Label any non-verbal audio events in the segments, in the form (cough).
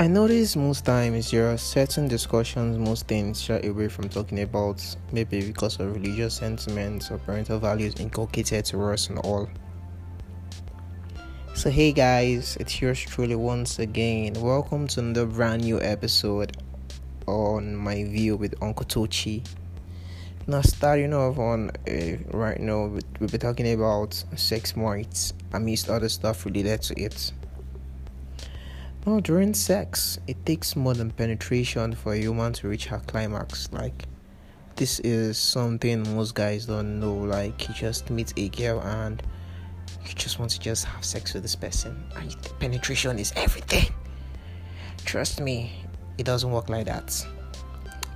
I notice most times there are certain discussions, most things shy away from talking about, maybe because of religious sentiments or parental values inculcated to us and all. So, hey guys, it's yours truly once again. Welcome to another brand new episode on my view with Uncle Tochi. Now, starting off on uh, right now, we'll be talking about sex myths amidst other stuff related to it. Now, during sex, it takes more than penetration for a human to reach her climax. Like, this is something most guys don't know. Like, you just meet a girl and you just want to just have sex with this person, and penetration is everything. Trust me, it doesn't work like that.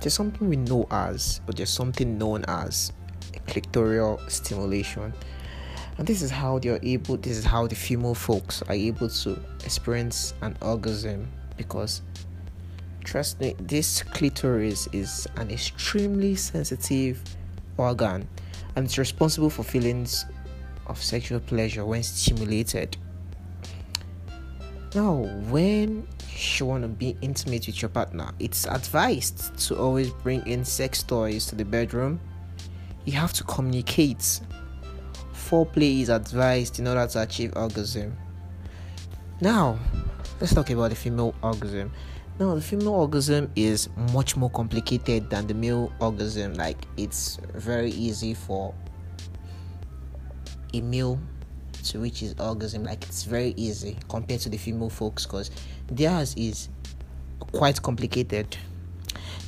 There's something we know as, but there's something known as clitoral stimulation and this is how they are able this is how the female folks are able to experience an orgasm because trust me this clitoris is an extremely sensitive organ and it's responsible for feelings of sexual pleasure when stimulated. Now when you want to be intimate with your partner it's advised to always bring in sex toys to the bedroom. You have to communicate foreplay is advised in order to achieve orgasm. Now, let's talk about the female orgasm. Now, the female orgasm is much more complicated than the male orgasm. Like, it's very easy for a male to reach his orgasm. Like, it's very easy compared to the female folks because theirs is quite complicated.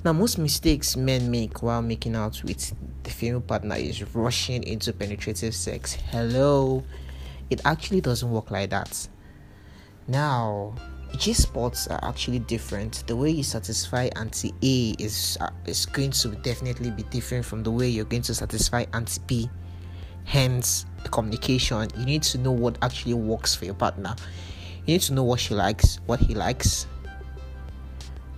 Now, most mistakes men make while making out with the female partner is rushing into penetrative sex. Hello, it actually doesn't work like that. Now, G spots are actually different. The way you satisfy Auntie A is uh, is going to definitely be different from the way you're going to satisfy Auntie B. Hence, communication. You need to know what actually works for your partner. You need to know what she likes, what he likes,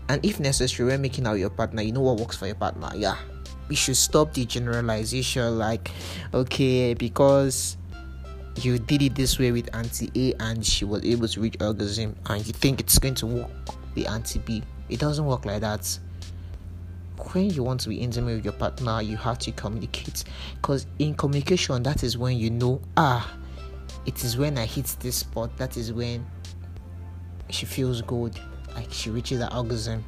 and if necessary, when making out your partner, you know what works for your partner. Yeah, we should stop the generalization like, okay, because you did it this way with Auntie A and she was able to reach orgasm, and you think it's going to work with Auntie B. It doesn't work like that. When you want to be intimate with your partner, you have to communicate because in communication, that is when you know, ah, it is when I hit this spot, that is when she feels good like she reaches her orgasm.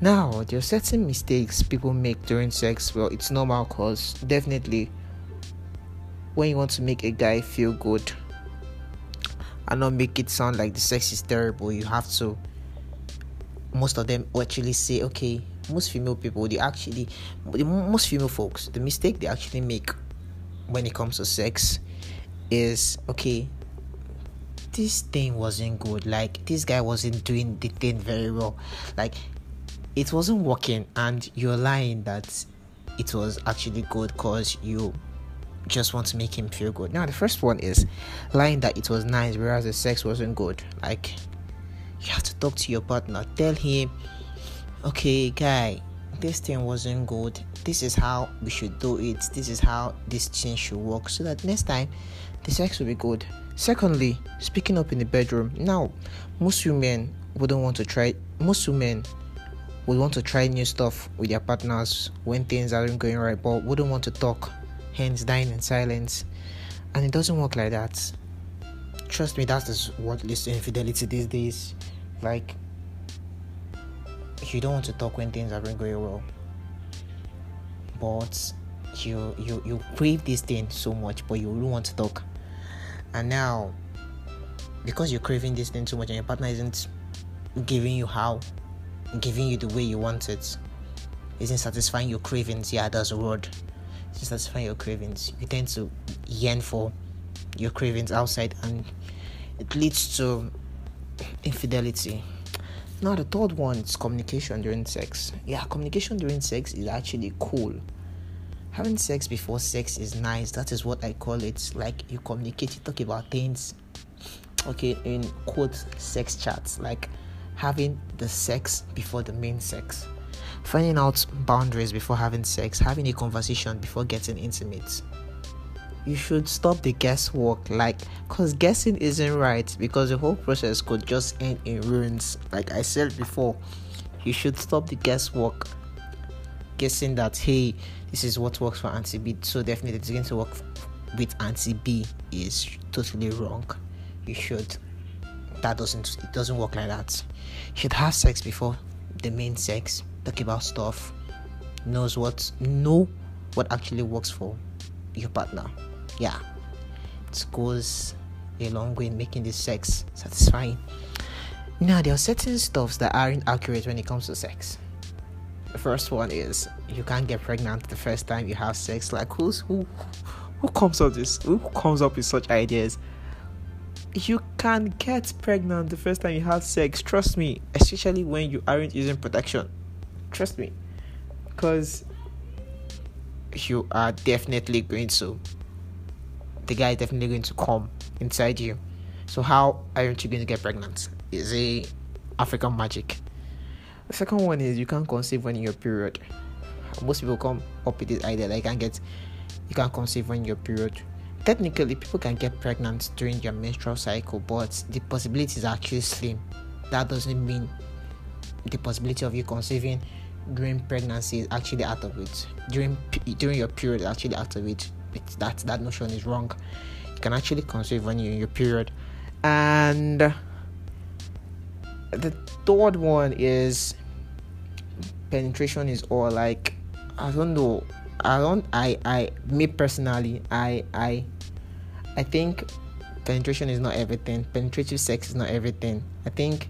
Now, there are certain mistakes people make during sex. Well, it's normal because definitely when you want to make a guy feel good and not make it sound like the sex is terrible, you have to. Most of them actually say, okay, most female people, they actually, most female folks, the mistake they actually make when it comes to sex is, okay, this thing wasn't good. Like this guy wasn't doing the thing very well. Like it wasn't working, and you're lying that it was actually good because you just want to make him feel good. Now the first one is lying that it was nice whereas the sex wasn't good. Like you have to talk to your partner, tell him, okay, guy, this thing wasn't good. This is how we should do it. This is how this thing should work so that next time the sex will be good. Secondly, speaking up in the bedroom. Now, most women wouldn't want to try, most women would want to try new stuff with their partners when things aren't going right, but wouldn't want to talk, hence dying in silence. And it doesn't work like that. Trust me, that's what leads to infidelity these days. Like, you don't want to talk when things aren't going well, but you you you crave this thing so much, but you don't want to talk. And now because you're craving this thing too much and your partner isn't giving you how giving you the way you want it isn't satisfying your cravings yeah that's a word. Isn't satisfying your cravings. You tend to yearn for your cravings outside and it leads to infidelity. Now the third one is communication during sex. Yeah communication during sex is actually cool having sex before sex is nice. That is what i call it. Like you communicate you talk about things okay in quote sex chats. Like having the sex before the main sex. Finding out boundaries before having sex. Having a conversation before getting intimate. You should stop the guesswork like because guessing isn't right because the whole process could just end in ruins. Like i said before you should stop the guesswork guessing that hey this is what works for auntie b. So definitely it's going to work with auntie b is totally wrong. You should that doesn't it doesn't work like that. You should have sex before the main sex talk about stuff knows what know what actually works for your partner. Yeah, it goes a long way in making this sex satisfying. Now, there are certain stuffs that aren't accurate when it comes to sex. First one is you can't get pregnant the first time you have sex. Like who's who? Who comes up this? Who comes up with such ideas? You can get pregnant the first time you have sex. Trust me, especially when you aren't using protection. Trust me, because you are definitely going to the guy is definitely going to come inside you. So how aren't you going to get pregnant? Is it African magic. The second one is you can't conceive when your period. Most people come up with this idea that you can get you can't conceive when your period. Technically, people can get pregnant during their menstrual cycle, but the possibility is actually slim. That doesn't mean the possibility of you conceiving during pregnancy is actually out of it. During during your period, actually out of it that that notion is wrong. You can actually conceive when you're in your period. And the third one is penetration is all like I don't know. I don't I I me personally I I I think penetration is not everything. Penetrative sex is not everything. I think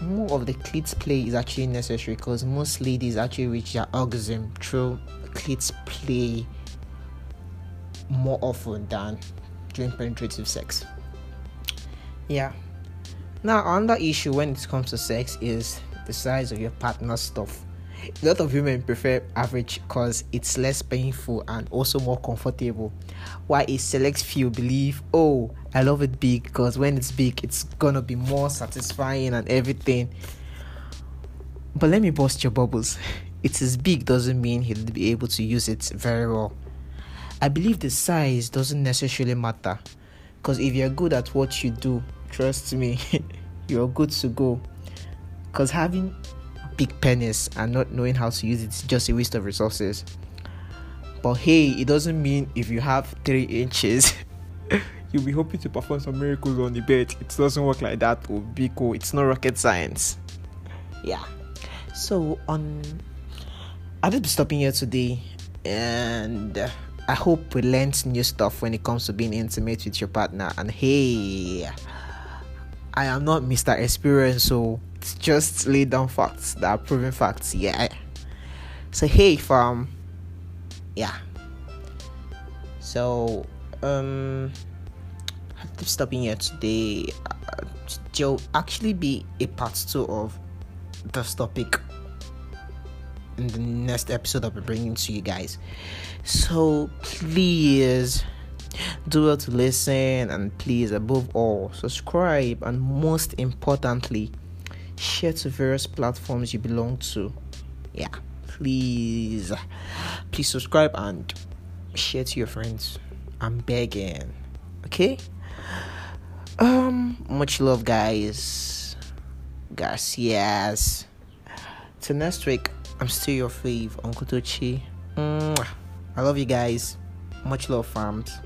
more of the clit play is actually necessary because most ladies actually reach their orgasm through clit play more often than during penetrative sex. Yeah. Now, another issue when it comes to sex is the size of your partner's stuff. A lot of women prefer average because it's less painful and also more comfortable. While a select few believe, oh, I love it big because when it's big, it's gonna be more satisfying and everything. But let me bust your bubbles. (laughs) It is big doesn't mean he'll be able to use it very well. I believe the size doesn't necessarily matter because if you're good at what you do, trust me, (laughs) you're good to go. Because having big penis and not knowing how to use it is just a waste of resources. But hey, it doesn't mean if you have three inches, (laughs) you'll be hoping to perform some miracles on the bed. It doesn't work like that. Oh, be cool. It's not rocket science. Yeah. So on, I'll just be stopping here today, and. I hope we learned new stuff when it comes to being intimate with your partner. And hey, I am not Mr. Experience, so it's just lay down facts that are proven facts. Yeah. So hey, fam. Yeah. So um, I'm stopping here today. Uh, there'll actually be a part two of this topic in the next episode I'll be bringing to you guys. So please do well to listen and please above all subscribe and most importantly share to various platforms you belong to. Yeah, please please subscribe and share to your friends. I'm begging. Okay? Um much love guys. Gracias. Till next week. I'm still your fave, Uncle Tochi. I love you guys. Much love, farms.